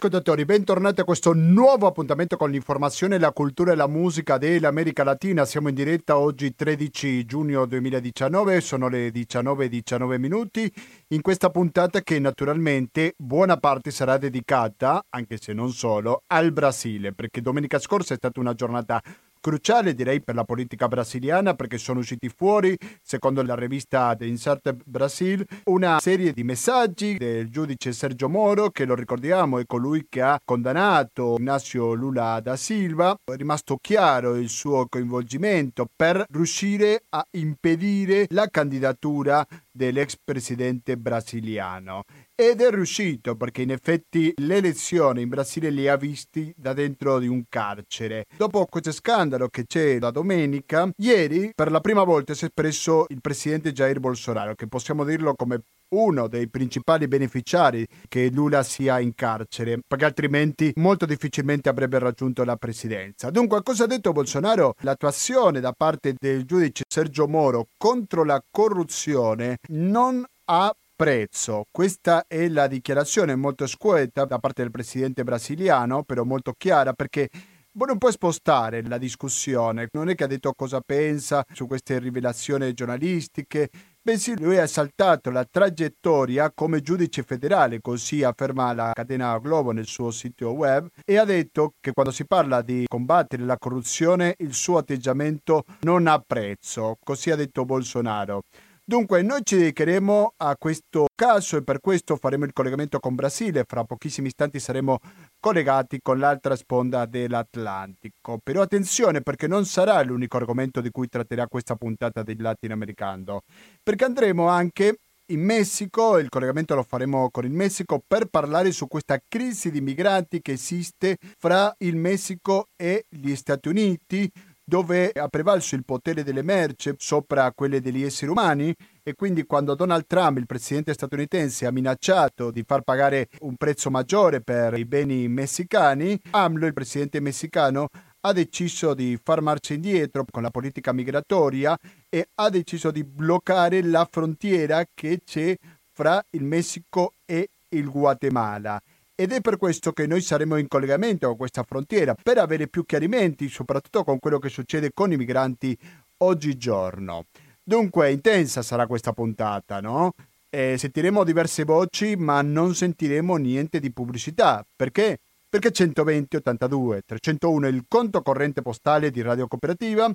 ascoltatori, bentornati a questo nuovo appuntamento con l'informazione, la cultura e la musica dell'America Latina. Siamo in diretta oggi 13 giugno 2019, sono le 19.19 19 minuti. In questa puntata che naturalmente buona parte sarà dedicata, anche se non solo, al Brasile, perché domenica scorsa è stata una giornata cruciale direi per la politica brasiliana perché sono usciti fuori, secondo la rivista The Insert Brasil, una serie di messaggi del giudice Sergio Moro che lo ricordiamo è colui che ha condannato Ignacio Lula da Silva, è rimasto chiaro il suo coinvolgimento per riuscire a impedire la candidatura dell'ex presidente brasiliano ed è riuscito perché in effetti l'elezione in Brasile li ha visti da dentro di un carcere. Dopo questo scandalo che c'è la domenica, ieri per la prima volta si è espresso il presidente Jair Bolsonaro, che possiamo dirlo come uno dei principali beneficiari che Lula sia in carcere, perché altrimenti molto difficilmente avrebbe raggiunto la presidenza. Dunque, cosa ha detto Bolsonaro? L'attuazione da parte del giudice Sergio Moro contro la corruzione non ha prezzo. Questa è la dichiarazione molto scueta da parte del presidente brasiliano, però molto chiara perché vuole un po' spostare la discussione. Non è che ha detto cosa pensa su queste rivelazioni giornalistiche, bensì lui ha saltato la traghettoria come giudice federale, così afferma la catena Globo nel suo sito web, e ha detto che quando si parla di combattere la corruzione il suo atteggiamento non ha prezzo, così ha detto Bolsonaro. Dunque, noi ci dedicheremo a questo caso e per questo faremo il collegamento con Brasile. Fra pochissimi istanti saremo collegati con l'altra sponda dell'Atlantico. Però attenzione perché non sarà l'unico argomento di cui tratterà questa puntata del latinoamericano, perché andremo anche in Messico, il collegamento lo faremo con il Messico per parlare su questa crisi di migranti che esiste fra il Messico e gli Stati Uniti dove ha prevalso il potere delle merci sopra quelle degli esseri umani e quindi quando Donald Trump, il presidente statunitense, ha minacciato di far pagare un prezzo maggiore per i beni messicani, AMLO, il presidente messicano, ha deciso di far marcia indietro con la politica migratoria e ha deciso di bloccare la frontiera che c'è fra il Messico e il Guatemala ed è per questo che noi saremo in collegamento con questa frontiera per avere più chiarimenti, soprattutto con quello che succede con i migranti oggigiorno. Dunque, intensa sarà questa puntata, no? E sentiremo diverse voci, ma non sentiremo niente di pubblicità. Perché? Perché 120 82 301 è il conto corrente postale di Radio Cooperativa,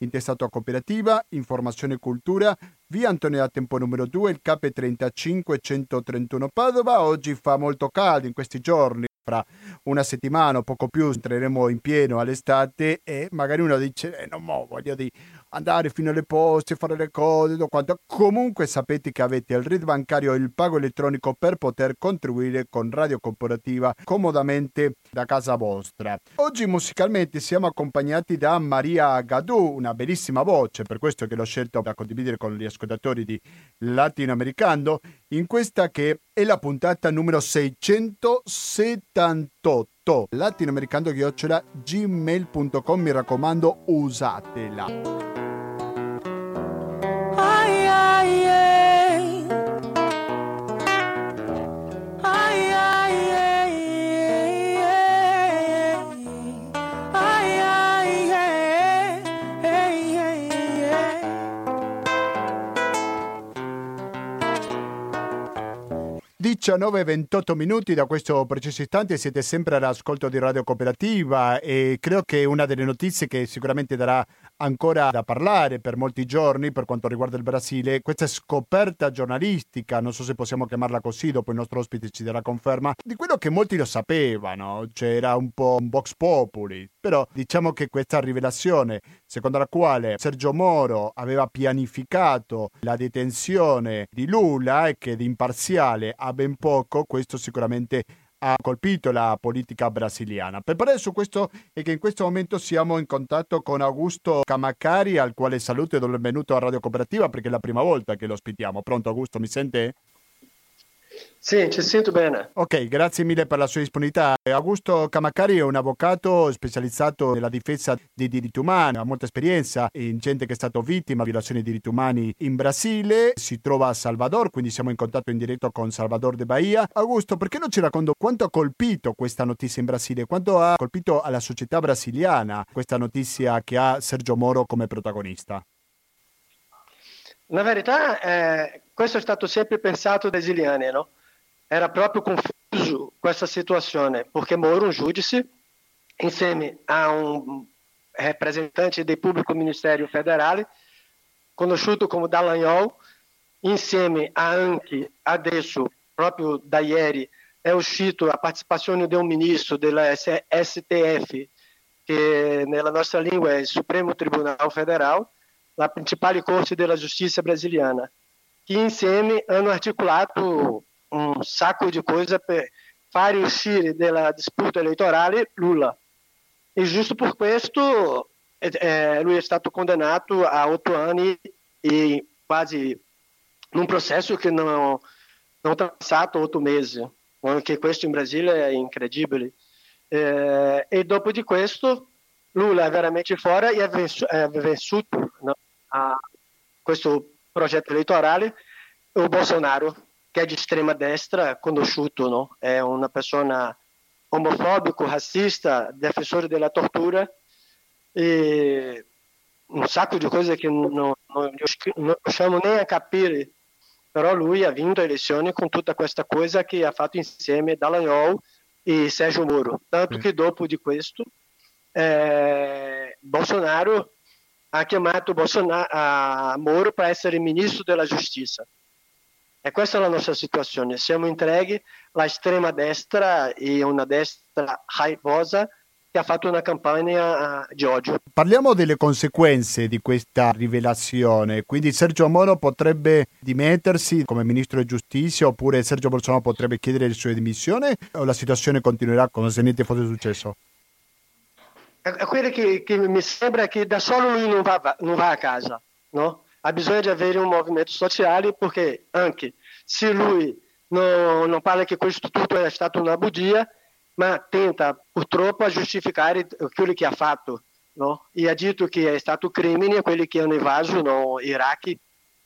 intestato a Cooperativa, Informazione e Cultura, via Antonio da Tempo numero 2, il KP 35 131 Padova. Oggi fa molto caldo in questi giorni, fra una settimana o poco più entreremo in pieno all'estate e magari uno dice eh, non mo, voglio dire andare fino alle poste, fare le cose, quanto. Comunque sapete che avete il RID bancario e il pago elettronico per poter contribuire con Radio Corporativa comodamente da casa vostra. Oggi musicalmente siamo accompagnati da Maria Gadù, una bellissima voce, per questo che l'ho scelto da condividere con gli ascoltatori di Latinoamericano, in questa che è la puntata numero 678 latinoamericano-gmail.com mi raccomando usatela 19-28 minuti da questo preciso istante siete sempre all'ascolto di Radio Cooperativa e credo che una delle notizie che sicuramente darà ancora da parlare per molti giorni per quanto riguarda il Brasile, questa scoperta giornalistica, non so se possiamo chiamarla così, dopo il nostro ospite ci darà conferma, di quello che molti lo sapevano, c'era un po' un box populi, però diciamo che questa rivelazione, secondo la quale Sergio Moro aveva pianificato la detenzione di Lula e che di imparziale ha ben poco, questo sicuramente ha colpito la politica brasiliana. Per parlare su questo è che in questo momento siamo in contatto con Augusto Camacari, al quale saluto e do il benvenuto a Radio Cooperativa perché è la prima volta che lo ospitiamo. Pronto Augusto, mi sente? Sì, ci sento bene. Ok, grazie mille per la sua disponibilità. Augusto Camacari è un avvocato specializzato nella difesa dei diritti umani, ha molta esperienza in gente che è stata vittima di violazioni dei diritti umani in Brasile, si trova a Salvador, quindi siamo in contatto in diretto con Salvador de Bahia. Augusto, perché non ci racconto quanto ha colpito questa notizia in Brasile, quanto ha colpito alla società brasiliana questa notizia che ha Sergio Moro come protagonista? La verità è questo è stato sempre pensato dai brasiliani, no? era proprio confuso questa situazione, perché Moro, um giudice, insieme a um rappresentante do Público Ministério Federale, conosciuto come Dallagnol, insieme a anche adesso, proprio da ieri, è uscito a partecipazione di un ministro della STF, che nella nostra lingua è il Supremo Tribunal Federal, la principale corte della giustizia brasiliana, che insieme hanno articolato un sacco di cose per fare uscire dalla disputa elettorale Lula. E giusto per questo eh, lui è stato condannato a otto anni e quasi in un processo che non, non è passato otto mesi, anche questo in Brasile è incredibile. Eh, e dopo di questo Lula è veramente fuori e ha venduto no, a questo progetto elettorale o Bolsonaro che è di estrema destra, conosciuto, no? è una persona omofobico, razzista, difensore della tortura e un sacco di cose che non, non, non riusciamo neanche a capire, però lui ha vinto le elezioni con tutta questa cosa che ha fatto insieme Dallagnol e Sergio Moro, tanto che dopo di questo eh, Bolsonaro ha chiamato Bolsonaro, Moro per essere ministro della giustizia e questa è la nostra situazione. Siamo entreghi all'estrema destra e una destra raivosa che ha fatto una campagna di odio. Parliamo delle conseguenze di questa rivelazione. Quindi Sergio Moro potrebbe dimettersi come ministro di giustizia oppure Sergio Bolsonaro potrebbe chiedere le sue dimissioni o la situazione continuerà come se niente fosse successo? È quello che, che mi sembra che da solo lui non va, non va a casa, no? ha bisogno di avere un movimento sociale perché anche se lui non, non parla che questo tutto è stato una bugia, ma tenta purtroppo a giustificare quello che ha fatto. No? E ha detto che è stato crimine quelli che hanno invaso no, Iraq,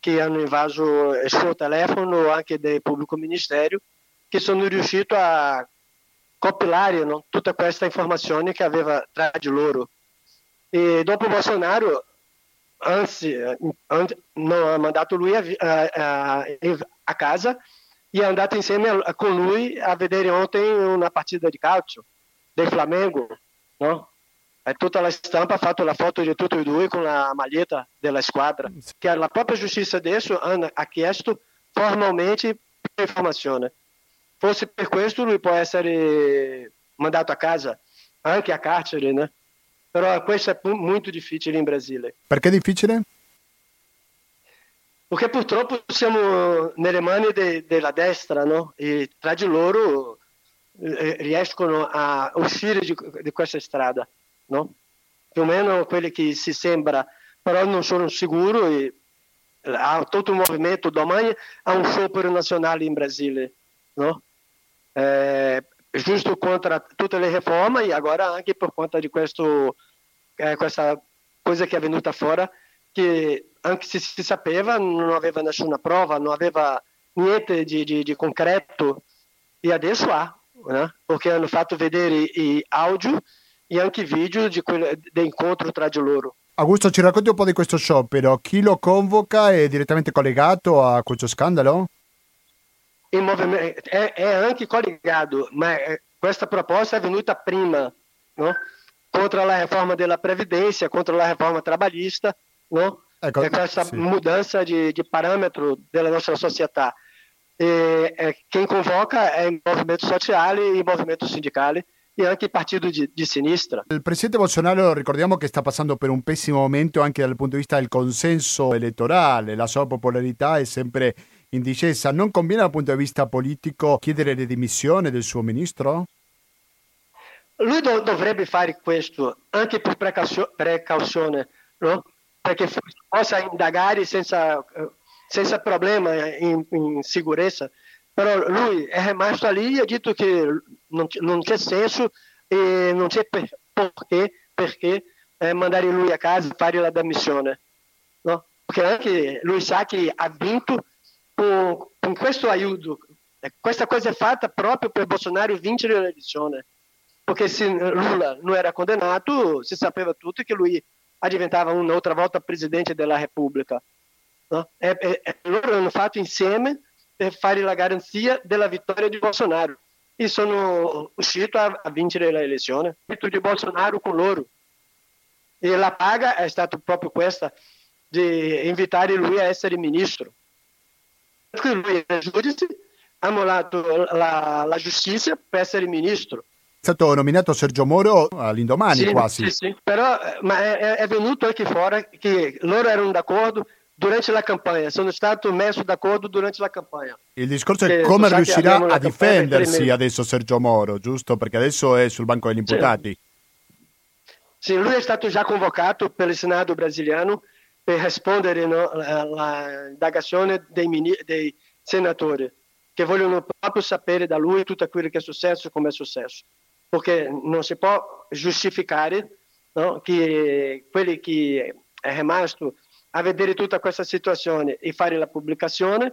che hanno invaso il suo telefono anche del pubblico ministero, che sono riusciti a compilare no, tutta questa informazione che aveva tra di loro. E dopo Bolsonaro anzi, eh, non ha mandato lui a, a, a, casa e è andato insieme a, con lui a vedere ontem una partita di calcio del Flamengo, no? E tutta la stampa ha fatto la foto di tutti e due con la maglietta della squadra, che la propria giustizia adesso ha chiesto formalmente informazione. Forse per questo lui può essere mandato a casa, anche a carcere, né? Però questo è molto difficile in Brasile. Perché è difficile? Perché purtroppo siamo nelle mani de, della destra, no? E tra di loro eh, riescono a uscire di, di, questa strada, no? Più o meno quelli che si sembra, però non sono sicuro e ha tutto un movimento, domani ha un sciopero nazionale in Brasile, no? Eh, giusto contro tutte le riforme e agora anche per conta di questo, eh, questa cosa che è venuta fuori che anche se si sapeva non aveva nessuna prova, non aveva niente di, di, di concreto e adesso ha, né? perché hanno fatto vedere i audio e anche video di quel, dell'incontro tra di loro. Augusto, ci racconti un po' di questo sciopero? Chi lo convoca è direttamente collegato a questo scandalo? Il movimento è, è anche collegato, ma questa proposta è venuta prima, no? contro la riforma della Previdência, contro la riforma trabalhista, no? Ecco, è questa sì. mudanza di, di, parametro della nostra società. E, e, quem convoca è il movimento sociale, il movimento sindicale e anche il partito di, di, sinistra. Il presidente Bolsonaro ricordiamo che sta passando per un pessimo momento anche dal punto di vista del consenso elettorale, la sua popolarità è sempre in discesa. Non conviene dal punto di vista politico chiedere le dimissioni del suo ministro? Lui do, dovrebbe fare questo anche per precauzione, no? perché possa indagare senza, senza problema in, in sicurezza. però lui è rimasto lì e ha detto che non, non c'è senso e non c'è per, perché, perché eh, mandare lui a casa e fare la damissione. No? Perché anche lui sa che ha vinto con, con questo aiuto. Questa cosa è fatta proprio per Bolsonaro vincere l'elezione. Perché se Lula non era condannato, si sapeva tutti che lui diventava un'altra volta presidente della Repubblica. No? E, e, e loro hanno fatto insieme per fare la garanzia della vittoria di Bolsonaro e sono uscito a, a vincere l'elezione. Il di Bolsonaro con loro. E la paga è stata proprio questa, di invitare lui a essere ministro. Lui è giudice, ha mollato la, la giustizia per essere ministro. È stato nominato Sergio Moro all'indomani sì, quasi. Sì, sì, però ma è, è venuto anche fuori che loro erano d'accordo durante la campagna, sono stato messo d'accordo durante la campagna. Il discorso è come riuscirà a difendersi adesso Sergio Moro, giusto? Perché adesso è sul banco degli imputati. Sì, sì lui è stato già convocato per il Senato brasiliano per rispondere no, all'indagazione dei, dei senatori che vogliono proprio sapere da lui tutto quello che è successo e come è successo. Perché non si può giustificare no, che quelli che è rimasto a vedere tutta questa situazione e fare la pubblicazione,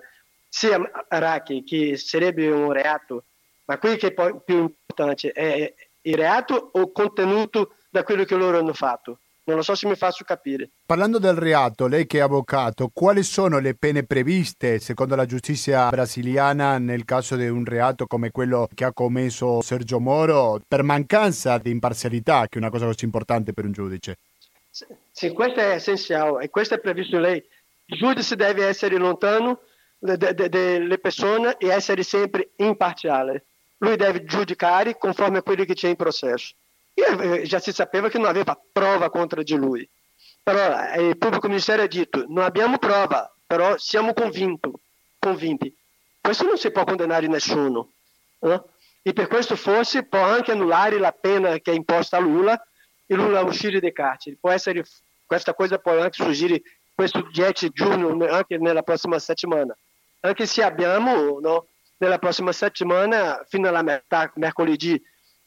sia Araki, che sarebbe un reato, ma qui che è più importante è il reato o il contenuto da quello che loro hanno fatto. Non lo so se mi faccio capire. Parlando del reato, lei che è avvocato, quali sono le pene previste secondo la giustizia brasiliana nel caso di un reato come quello che ha commesso Sergio Moro per mancanza di imparzialità, che è una cosa così importante per un giudice? Sì, questo è essenziale e questo è previsto in lei. Il giudice deve essere lontano dalle persone e essere sempre imparziale. Lui deve giudicare conforme a quello che c'è in processo. E eh, già si sapeva che non aveva prova contro di lui. Però eh, il pubblico ministero ha detto non abbiamo prova, però siamo convinti. convinti. Questo non si può condannare nessuno. No? E per questo forse può anche annullare la pena che è imposta a Lula e Lula uscire dai carceri. Può essere, questa cosa può anche surgire questo 10 giugno, anche nella prossima settimana. Anche se abbiamo no, nella prossima settimana, fino alla metà, mercoledì,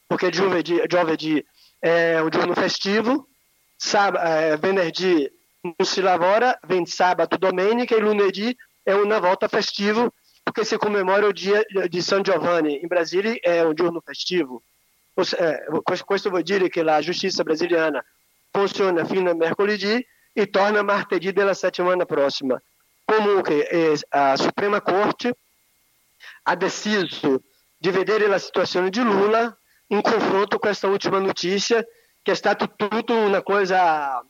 perché giovedì, giovedì è un giorno festivo, sab- eh, venerdì non si lavora, vem sabato, domenica e lunedì è una volta festivo, perché si commemora il dia di San Giovanni. In Brasile è un giorno festivo. Eh, questo vuol dire che la giustizia brasiliana funziona fino a mercoledì e torna martedì della settimana prossima. Comunque eh, a Suprema Corte ha deciso di vedere la situazione di Lula in confronto con questa ultima notizia che è stata tutta una cosa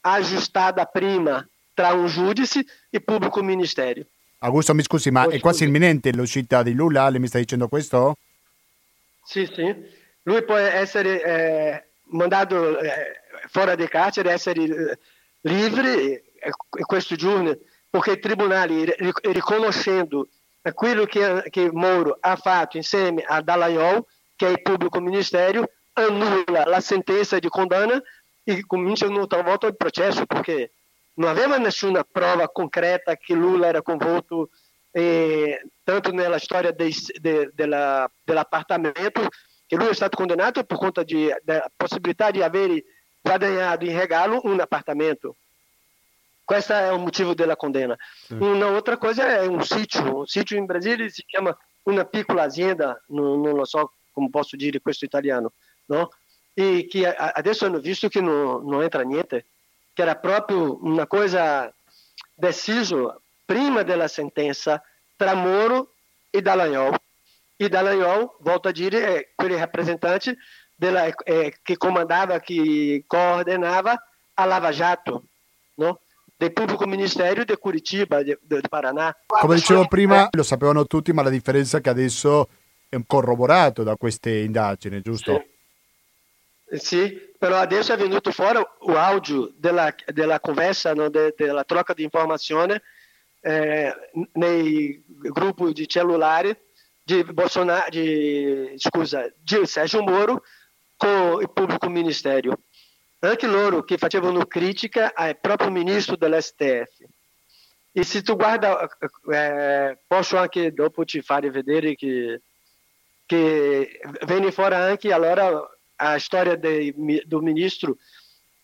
aggiustata prima tra un giudice e pubblico ministero. Augusto, mi scusi, ma oh, è quasi imminente l'uscita di Lula? Lei mi sta dicendo questo? Sì, sì lui può essere eh, mandato eh, fuori di carcere, essere eh, liberi in questo giorno, perché i tribunali, riconoscendo quello che, che Moro ha fatto insieme a Dallagnol, che è il pubblico ministero, annulla la sentenza di condanna e comincia un'altra volta il processo, perché non aveva nessuna prova concreta che Lula era coinvolto eh, tanto nella storia dei, de, della, dell'appartamento che lui è stato condannato per conta di, della possibilità di avere guadagnato in regalo un appartamento. Questo è un motivo della condanna. Sì. Una altra cosa è un sítio. Un sítio in Brasile si chiama una piccola azienda, non, non lo so come posso dire questo italiano, no? e che adesso hanno visto che non, non entra niente, che era proprio una cosa decisa prima della sentenza tra Moro e Dallagnol e Dallagnol, volto a dire, é aquele representante della, é, che comandava, che coordenava a Lava Jato, no? del pubblico ministero di Curitiba, di Paraná. Come dicevo prima, lo sapevano tutti, ma la differenza è che adesso è corroborato da queste indagini, giusto? Sì, sì però adesso è venuto fuori l'audio della, della conversa, no? de, della troca di informazioni eh, nei gruppi di cellulari de Bolsonaro, de, scusa, de Sérgio Moro com o público ministério. Anche loro che facevano critica al proprio ministro dell'STF. E se tu guarda, eh, posso anche dopo ti fare vedere che, che vem fora anche allora a storia de, do ministro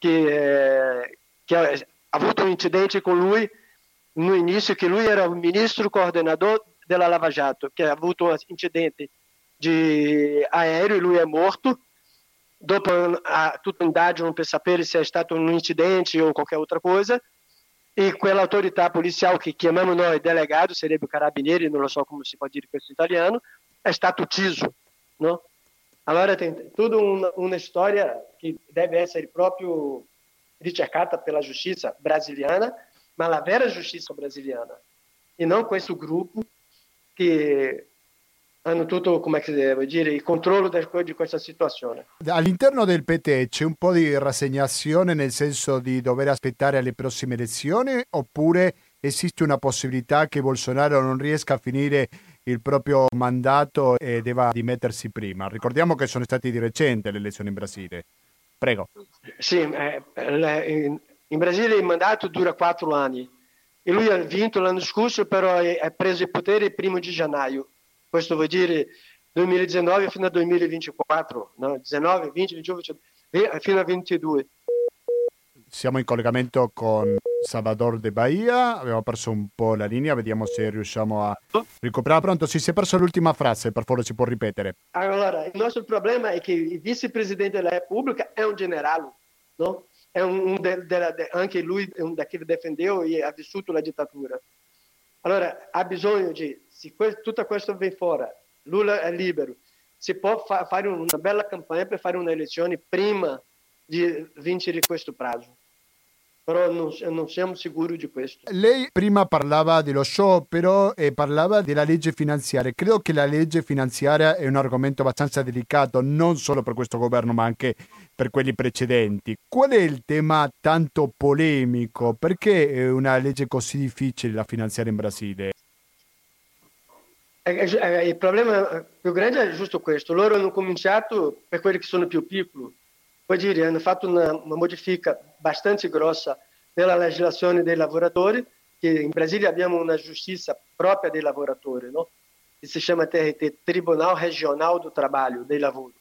eh, che ha avuto un incidente con lui no início, che lui era o ministro coordenador della Lava Jato, che ha avuto un incidente de aéreo e lui è morto. Dopo a, tutta indagine per sapere se è stato un incidente o qualquer outra coisa. E quella autorità policial che chiamiamo noi delegado, sarebbe carabinieri, non lo so come si può dire questo italiano, è stato ucciso. No? Allora tem tutta un, una storia che deve essere proprio ricercata pela giustizia brasiliana, ma la vera giustizia brasiliana, e non questo gruppo che hanno tutto, come devo dire, il controllo di questa situazione. All'interno del PT c'è un po' di rassegnazione nel senso di dover aspettare alle prossime elezioni oppure esiste una possibilità che Bolsonaro non riesca a finire il proprio mandato e debba dimettersi prima? Ricordiamo che sono state di recente le elezioni in Brasile. Prego. Sì, eh, in, Brasile il mandato dura quattro anni e lui ha vinto l'anno scorso, però ha preso il potere il primo di gennaio questo vuol dire 2019 fino al 2024, no? 19, 20, 21, 22, fino al 22. Siamo in collegamento con Salvador De Bahia, abbiamo perso un po' la linea, vediamo se riusciamo a recuperare. Pronto, sì, si è perso l'ultima frase, per favore si può ripetere. Allora, il nostro problema è che il vice-presidente della Repubblica è un generale, no? È un, un de, de, de, anche lui è un da che difendeu e ha vissuto la dittatura. Allora, ha bisogno di se tutto questo viene fuori, Lula è libero, si può fa- fare una bella campagna per fare una elezione prima di vincere questo prazo. Però non, non, siamo sicuri di questo. Lei prima parlava dello sciopero e parlava della legge finanziaria. Credo che la legge finanziaria è un argomento abbastanza delicato, non solo per questo governo, ma anche per quelli precedenti. Qual è il tema tanto polemico? Perché è una legge così difficile la finanziaria in Brasile? il problema più grande è giusto questo. Loro hanno cominciato, per quelli che sono più piccoli, dire, hanno fatto una, una modifica abbastanza grossa nella legislazione dei lavoratori, che in Brasile abbiamo una giustizia propria dei lavoratori, no? che si chiama TRT, Tribunal Regional do Trabalho, dei Lavoro,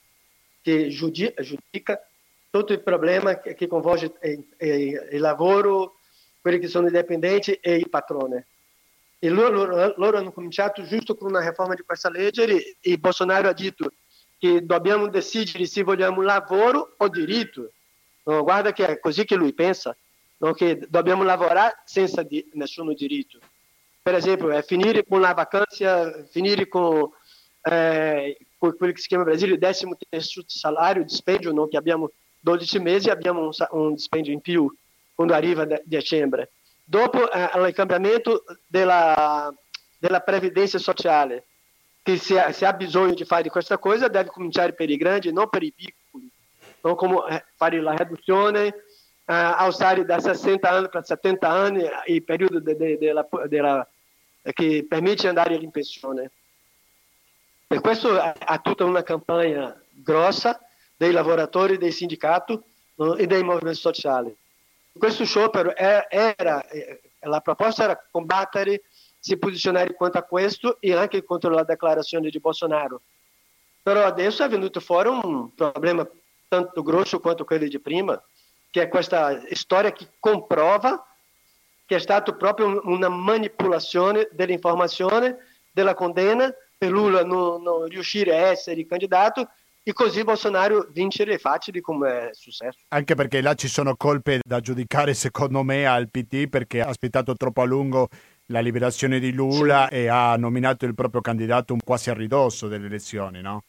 che giudica tutto il problema che, che coinvolge il lavoro, quelli che sono indipendenti e il patrone. E loro, loro, loro hanno cominciato giusto con una riforma di questa legge e Bolsonaro ha detto che dobbiamo decidere se vogliamo lavoro o diritto. No, guarda che è così che lui pensa, no? che dobbiamo lavorare senza di, nessun diritto. Per esempio, è finire con la vacanza, finire con, eh, con quello che si chiama Brasile il decimo terzo salário, dispendio, no? che abbiamo 12 mesi abbiamo un, un dispendio in più quando arriva de, dicembre. Dopo eh, il cambiamento della, della previdenza sociale, che se, se, ha bisogno di fare questa cosa deve cominciare per i grandi, non per i piccoli. Non come eh, fare la riduzione, eh, alzare da 60 anni per 70 anni il periodo che permette andare in pensione. Per questo ha tutta una campagna grossa dei lavoratori, dei sindicati e dei movimenti sociali. Questo sciopero era, eh, la proposta era combattere, si posizionare quanto a questo e anche contro la dichiarazione di Bolsonaro. Però adesso è venuto fuori un problema tanto grosso quanto quello di prima, che è questa storia che comprova che è stata proprio una manipolazione dell'informazione, della condanna per Lula non, non riuscire a essere candidato e così Bolsonaro vincere facile come è successo. Anche perché là ci sono colpe da giudicare secondo me al PT perché ha aspettato troppo a lungo la liberazione di Lula e ha nominato il proprio candidato un quasi a ridosso delle elezioni, no?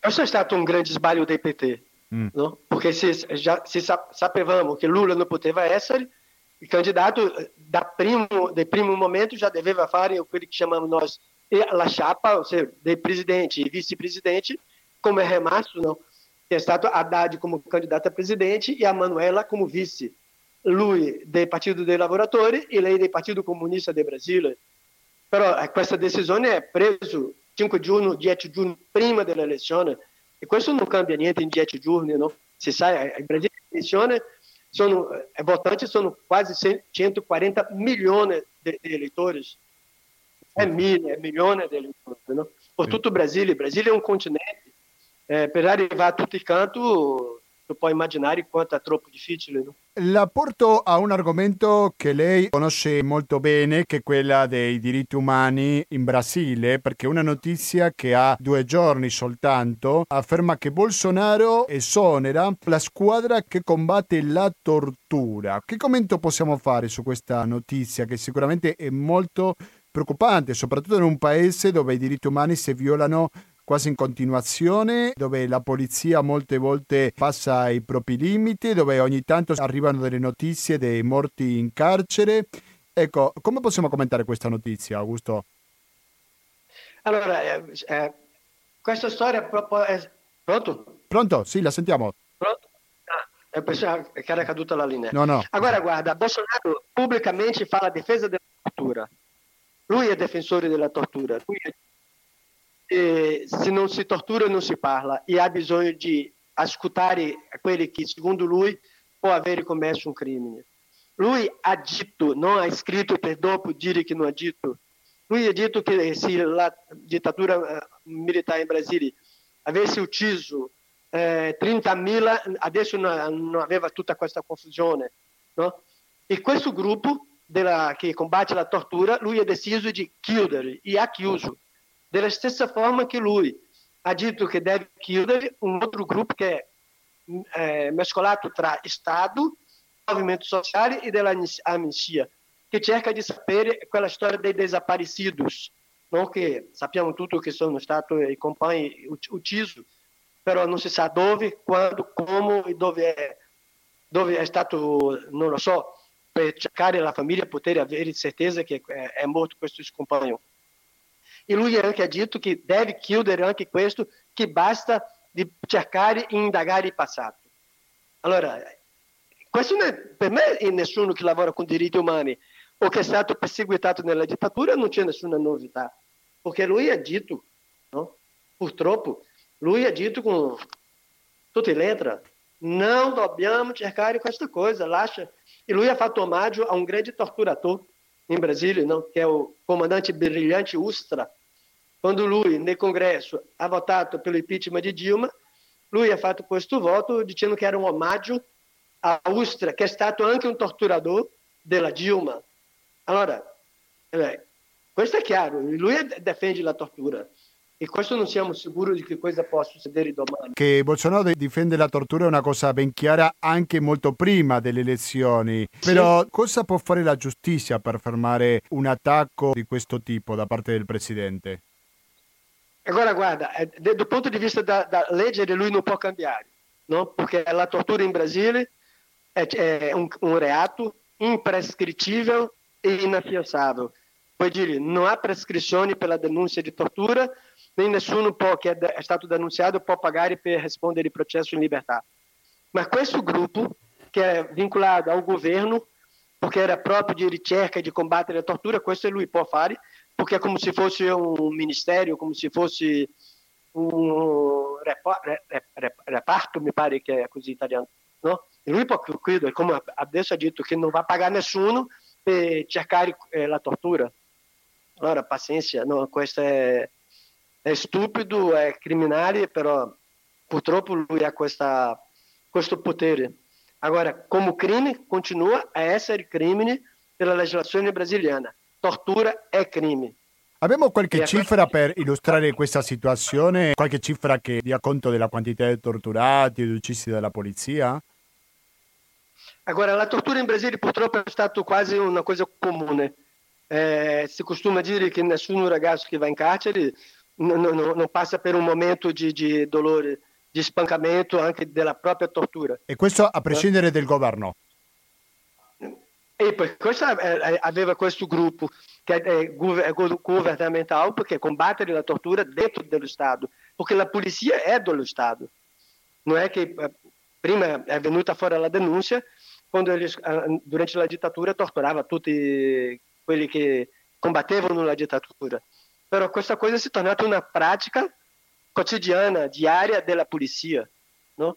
Questo è stato un grande sbaglio dei PT, mm. no? perché se, già, se sapevamo che Lula non poteva essere, il candidato eh, da primo, del primo momento già doveva fare quello che chiamiamo noi la chapa, ossia dei presidenti e vice-presidenti, come é rimasto, não, que é stato Haddad como candidato a presidente e a Manuela como vice. Lui del Partito dei Lavoratori e lei del Partito Comunista del Brasile. Però eh, questa decisione è presa 5 giorni, 10 giorni prima dell'elezione e questo non cambia niente in 10 giorni, no? Si sa, in Brasile le elezioni sono, eh, votantes sono quasi 140 milioni di, di elettori. È mille, è milioni di elettori, no? Per tutto il Brasile. Il Brasile è un continente. Eh, per arrivare a tutti i canti tu puoi immaginare quanto è troppo difficile. No? La porto a un argomento che lei conosce molto bene, che è quella dei diritti umani in Brasile, perché una notizia che ha due giorni soltanto afferma che Bolsonaro esonera la squadra che combatte la tortura. Che commento possiamo fare su questa notizia che sicuramente è molto preoccupante, soprattutto in un paese dove i diritti umani si violano quasi in continuazione, dove la polizia molte volte passa i propri limiti, dove ogni tanto arrivano delle notizie dei morti in carcere. Ecco, come possiamo commentare questa notizia, Augusto? Allora, eh, eh, questa storia proprio è... Pronto? Pronto? Sì, la sentiamo. Pronto? Ah, pensavo che era caduta la linea. No, no. Allora, guarda, Bolsonaro pubblicamente fa la difesa della tortura. Lui è difensore della tortura, lui è se non si tortura non si parla e ha bisogno di ascoltare quelli che secondo lui può aver commesso un crimine. Lui ha detto, non ha scritto per dopo dire che non ha detto. Lui ha detto che se la dittatura eh, militare in Brasile avesse ucciso eh, 30.000, adesso non, non, aveva tutta questa confusione. No? E questo gruppo della, che combatte la tortura, lui ha deciso di chiudere e ha chiuso della stessa forma che lui ha detto che deve chiudere un altro gruppo che è eh, mescolato tra Stato, movimento sociale e della amnistia, che cerca di sapere quella storia dei desaparecidos, non che sappiamo tutti che sono stati i compagni uccisi, però non si sa dove, quando, come e dove è, dove è stato, non lo so, per cercare la famiglia poter avere certeza che è, è morto questo compagno. E lui anche ha detto che deve chiudere anche questo, che basta di cercare e indagare il passato. Allora, questo per me nessuno che lavora con diritti umani o che è stato perseguitato nella dittatura non c'è nessuna novità, perché lui ha detto, no? purtroppo, lui ha detto con tutte le lettere, non dobbiamo cercare questa coisa, lascia. E lui ha fatto omaggio a um grande torturador em Brasília, não, que é o comandante brilhante Ustra, quando lui nel congresso ha votato per l'impeachment di Dilma, lui ha fatto questo voto dicendo che era un omaggio a Ustra, che è stato anche un torturador della Dilma. Allora, eh, questo è chiaro, lui difende la tortura. E questo non siamo sicuri di che cosa possa succedere domani. Che Bolsonaro difende la tortura è una cosa ben chiara anche molto prima delle elezioni. Sì. Però cosa può fare la giustizia per fermare un attacco di questo tipo da parte del presidente? Agora, guarda, eh, dal punto di vista da, da leggere lui non può cambiare, no? perché la tortura in Brasile è, è un, un reato imprescritível e inafiançável. Poi dire, non ha prescrizioni per la denuncia di tortura, nem nessuno può, che è stato denunciato può pagare per rispondere il processo in libertà. Ma questo gruppo, che è vincolato ao governo, perché era proprio di ricerca e di combattere la tortura, questo lui può fare, perché è come se fosse un ministero, come se fosse un reparto, mi pare che è così italiano. No? E lui può chiudere, come adesso ha detto, che non va a pagare nessuno per cercare eh, la tortura. Allora, pazienza, no, questo è è stupido, è criminale, però purtroppo lui ha questa, questo potere. Agora, come crime, continua a essere crimine della legislazione brasiliana. Tortura è crime. Abbiamo qualche e cifra per illustrare questa situazione? Qualche cifra che dia conto della quantità di torturati e uccisi dalla polizia? Agora, la tortura in Brasile purtroppo è stata quasi una cosa comune. Eh, si costuma dire che nessun ragazzo che va in carcere non, non, non passa per un momento di, di, dolore, di spancamento, anche della propria tortura. E questo a prescindere eh? del governo? E poi questo aveva questo gruppo che è governamental perché combattere la tortura dentro dello Stato, perché la polizia è dello Stato. Non è che eh, prima è venuta fuori la denuncia quando eles, durante la dittatura torturava tutti quelli che combattevano la dittatura. Però questa cosa si è tornata una pratica quotidiana, diaria della polizia. No?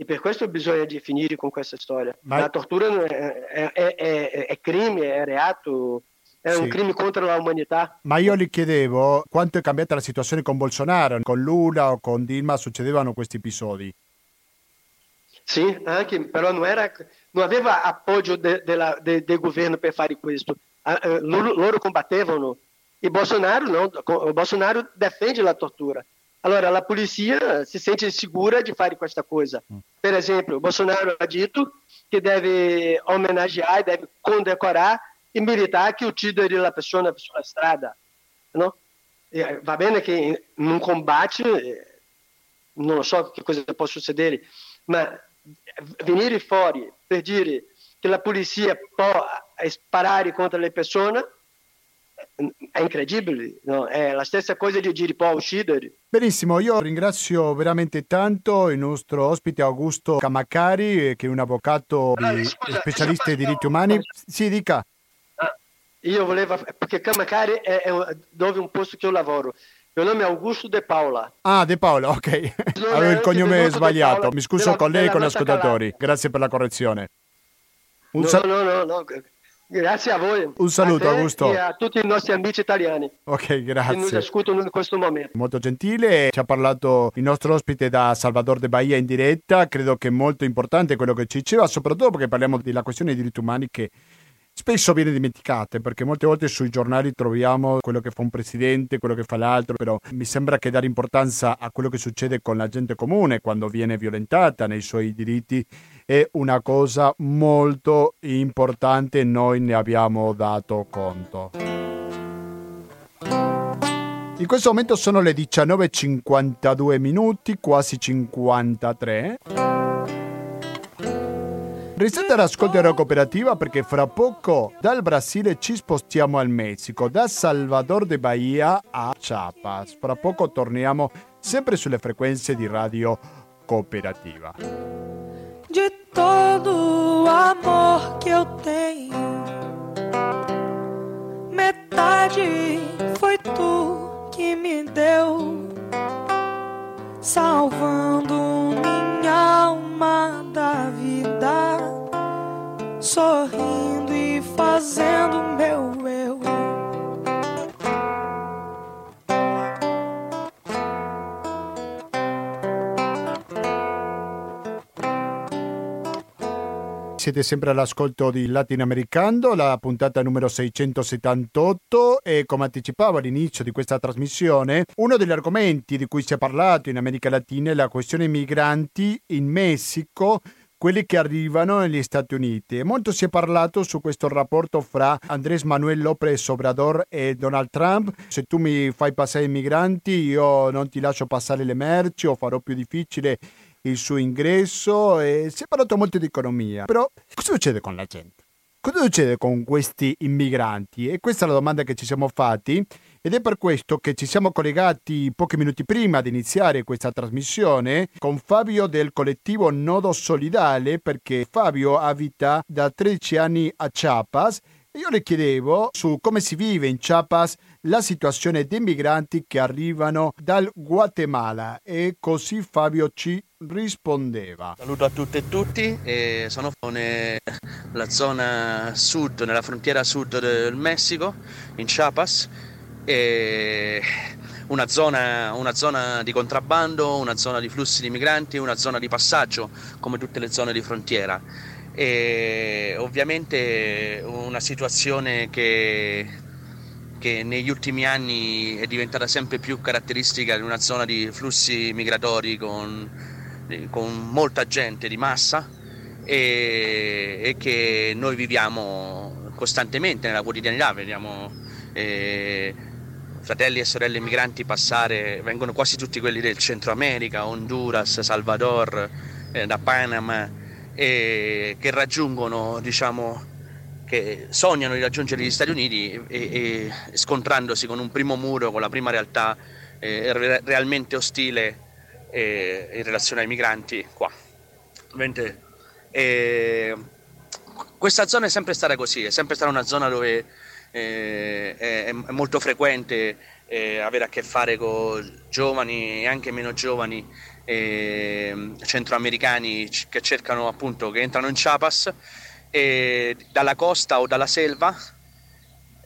E per questo bisogna definire con questa storia. Ma... La tortura è, è, è, è crimine, è reato, è sì. un crimine contro l'umanità. Ma io gli chiedevo quanto è cambiata la situazione con Bolsonaro, con Lula o con Dilma succedevano questi episodi. Sì, anche, però non, era, non aveva appoggio del de, de, governo per fare questo. Uh, loro combattevano. E Bolsonaro não, Bolsonaro defende a tortura. Allora la polizia si sente sicura di fare questa cosa. Mm. Per esempio, Bolsonaro ha detto che deve omaggeggiare, deve condecorar i militari che uccidono la persona sulla strada. No? E va bene che in un combate eh, non so che cosa può succedere, ma venire fuori per dire che la polizia può sparare contro le persone è incredibile, no? è la stessa cosa di dire può uccidere. Benissimo, io ringrazio veramente tanto il nostro ospite Augusto Camacari, che è un avvocato allora, scusa, specialista in diritti umani. Sì, dica. Ah, io volevo, perché Camacari è, è dove un posto che io lavoro. Il nome è Augusto De Paola. Ah, De Paola, ok. Avevo il cognome sbagliato. Mi scuso con lei e con gli ascoltatori. Grazie per la correzione. Un no, sal- no, no, no, Grazie a voi. Un saluto, a Augusto. E a tutti i nostri amici italiani. Ok, grazie. Che ci ascoltano in questo momento. Molto gentile. Ci ha parlato il nostro ospite da Salvador de Bahia in diretta. Credo che è molto importante quello che ci diceva, soprattutto perché parliamo della questione dei diritti umani che spesso viene dimenticata perché molte volte sui giornali troviamo quello che fa un presidente, quello che fa l'altro, però mi sembra che dare importanza a quello che succede con la gente comune quando viene violentata nei suoi diritti è una cosa molto importante noi ne abbiamo dato conto. In questo momento sono le 19.52 minuti, quasi 53. Restate all'ascolto della cooperativa perché fra poco dal Brasile ci spostiamo al Messico, da Salvador de Bahia a Chiapas. Fra poco torniamo sempre sulle frequenze di Radio Cooperativa. De todo o amor que eu tenho, metade foi tu que me deu, salvando minha alma da vida sorrindo e fazendo meu eu. Siete sempre all'ascolto di Latinoamericano, la puntata numero 678 e come anticipavo all'inizio di questa trasmissione, uno degli argomenti di cui si è parlato in America Latina è la questione migranti in Messico quelli che arrivano negli Stati Uniti. Molto si è parlato su questo rapporto fra Andrés Manuel López Obrador e Donald Trump. Se tu mi fai passare i migranti, io non ti lascio passare le merci o farò più difficile il suo ingresso. E si è parlato molto di economia. Però cosa succede con la gente? Cosa succede con questi immigranti? E questa è la domanda che ci siamo fatti ed è per questo che ci siamo collegati pochi minuti prima di iniziare questa trasmissione con Fabio del collettivo Nodo Solidale perché Fabio abita da 13 anni a Chiapas e io le chiedevo su come si vive in Chiapas la situazione dei migranti che arrivano dal Guatemala e così Fabio ci rispondeva. Saluto a tutte e tutti, e sono nella zona sud, nella frontiera sud del Messico, in Chiapas una zona, una zona, di contrabbando, una zona di flussi di migranti, una zona di passaggio, come tutte le zone di frontiera. E ovviamente una situazione che, che negli ultimi anni è diventata sempre più caratteristica di una zona di flussi migratori con, con molta gente di massa e, e, che noi viviamo costantemente nella quotidianità, vediamo eh, fratelli e sorelle migranti passare, vengono quasi tutti quelli del Centro America, Honduras, Salvador, eh, da Panama, e che raggiungono, diciamo, che sognano di raggiungere gli Stati Uniti e, e scontrandosi con un primo muro, con la prima realtà eh, re- realmente ostile eh, in relazione ai migranti qua. Ovviamente, eh, questa zona è sempre stata così, è sempre stata una zona dove eh, è, è, molto frequente eh, avere a che fare con giovani e anche meno giovani eh, centroamericani che cercano appunto, che entrano in Chiapas e dalla costa o dalla selva.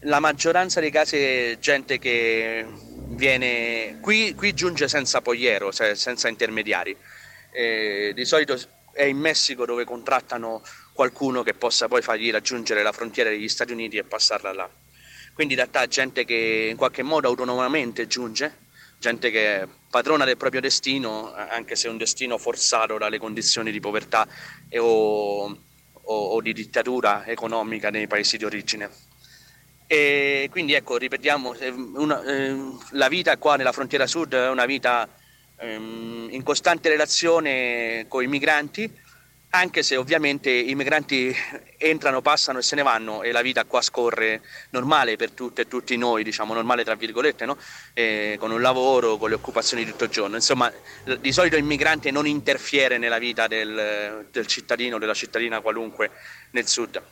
La maggioranza dei casi è gente che viene qui, qui giunge senza pogliero, senza intermediari. Eh, di solito è in Messico dove contrattano qualcuno che possa poi fargli raggiungere la frontiera degli Stati Uniti e passarla là. Quindi in realtà gente che in qualche modo autonomamente giunge, gente che è padrona del proprio destino, anche se è un destino forzato dalle condizioni di povertà e o, o, o di dittatura economica nei paesi di origine. E quindi ecco, ripetiamo, una, eh, la vita qua nella frontiera sud è una vita ehm, in costante relazione con i migranti, anche se ovviamente i migranti entrano, passano e se ne vanno e la vita qua scorre normale per tutte e tutti noi, diciamo normale tra virgolette, no? eh, con un lavoro, con le occupazioni di tutto il giorno. Insomma, di solito il migrante non interfiere nella vita del, del cittadino, della cittadina qualunque nel sud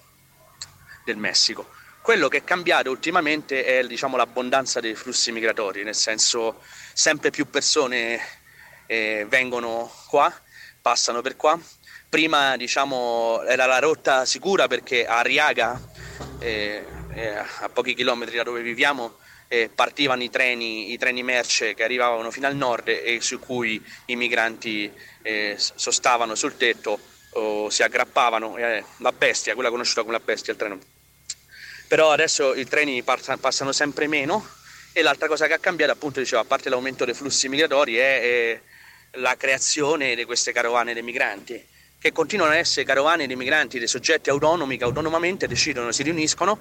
del Messico. Quello che è cambiato ultimamente è diciamo, l'abbondanza dei flussi migratori, nel senso sempre più persone eh, vengono qua, passano per qua. Prima diciamo, era la rotta sicura perché a Riaga, eh, eh, a pochi chilometri da dove viviamo, eh, partivano i treni, i treni merce che arrivavano fino al nord e su cui i migranti eh, sostavano sul tetto o si aggrappavano, eh, la bestia, quella conosciuta come la bestia, il treno. Però adesso i treni passano sempre meno e l'altra cosa che ha cambiato appunto dicevo a parte l'aumento dei flussi migratori è, è la creazione di queste carovane dei migranti che continuano ad essere carovane dei migranti, dei soggetti autonomi che autonomamente decidono, si riuniscono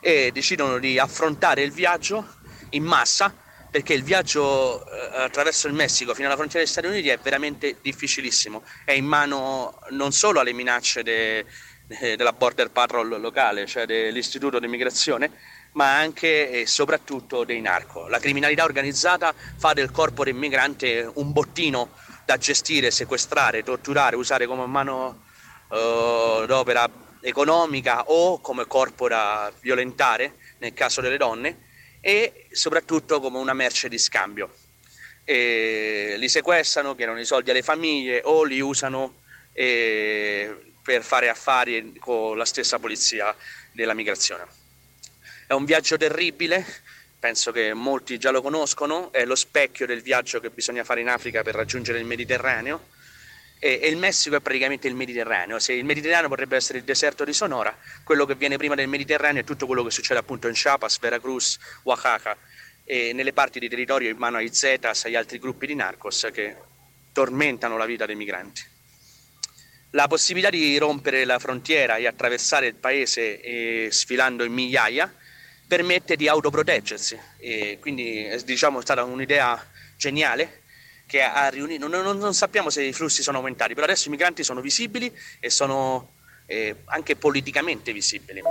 e decidono di affrontare il viaggio in massa perché il viaggio eh, attraverso il Messico fino alla frontiera degli Stati Uniti è veramente difficilissimo, è in mano non solo alle minacce de, eh, della border patrol locale, cioè dell'istituto di immigrazione, ma anche e soprattutto dei narco. La criminalità organizzata fa del corpo del migrante un bottino da gestire, sequestrare, torturare, usare come mano uh, d'opera economica o come corpo da violentare nel caso delle donne e soprattutto come una merce di scambio. E li sequestrano, chiedono i soldi alle famiglie o li usano e per fare affari con la stessa polizia della migrazione. È un viaggio terribile, penso che molti già lo conoscono, è lo specchio del viaggio che bisogna fare in Africa per raggiungere il Mediterraneo e, e il Messico è praticamente il Mediterraneo. Se il Mediterraneo potrebbe essere il deserto di Sonora, quello che viene prima del Mediterraneo è tutto quello che succede appunto in Chiapas, Veracruz, Oaxaca e nelle parti di territorio in mano ai Zetas e agli altri gruppi di narcos che tormentano la vita dei migranti. La possibilità di rompere la frontiera e attraversare il paese eh, sfilando in migliaia permette di autoproteggersi e quindi è diciamo, stata un'idea geniale che ha riunito, non, non, non, sappiamo se i flussi sono aumentati, però adesso i migranti sono visibili e sono eh, anche politicamente visibili.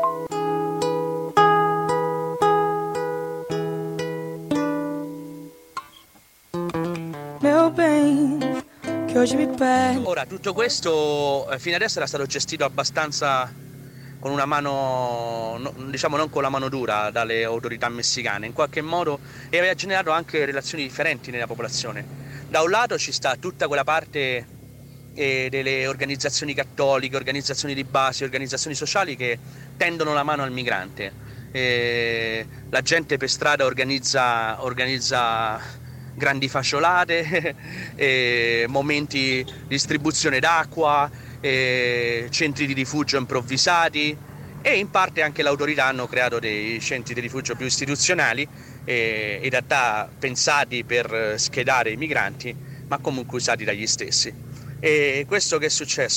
Ora, tutto questo eh, fino adesso era stato gestito abbastanza con una mano, no, diciamo non con la mano dura dalle autorità messicane, in qualche modo e aveva generato anche relazioni differenti nella popolazione. Da un lato ci sta tutta quella parte eh, delle organizzazioni cattoliche, organizzazioni di base, organizzazioni sociali che tendono la mano al migrante. Eh, la gente per strada organizza, organizza grandi fasciolate, eh, momenti di distribuzione d'acqua, eh, centri di rifugio improvvisati e in parte anche le autorità hanno creato dei centri di rifugio più istituzionali, eh, in realtà pensati per schedare i migranti, ma comunque usati dagli stessi. E questo che è successo?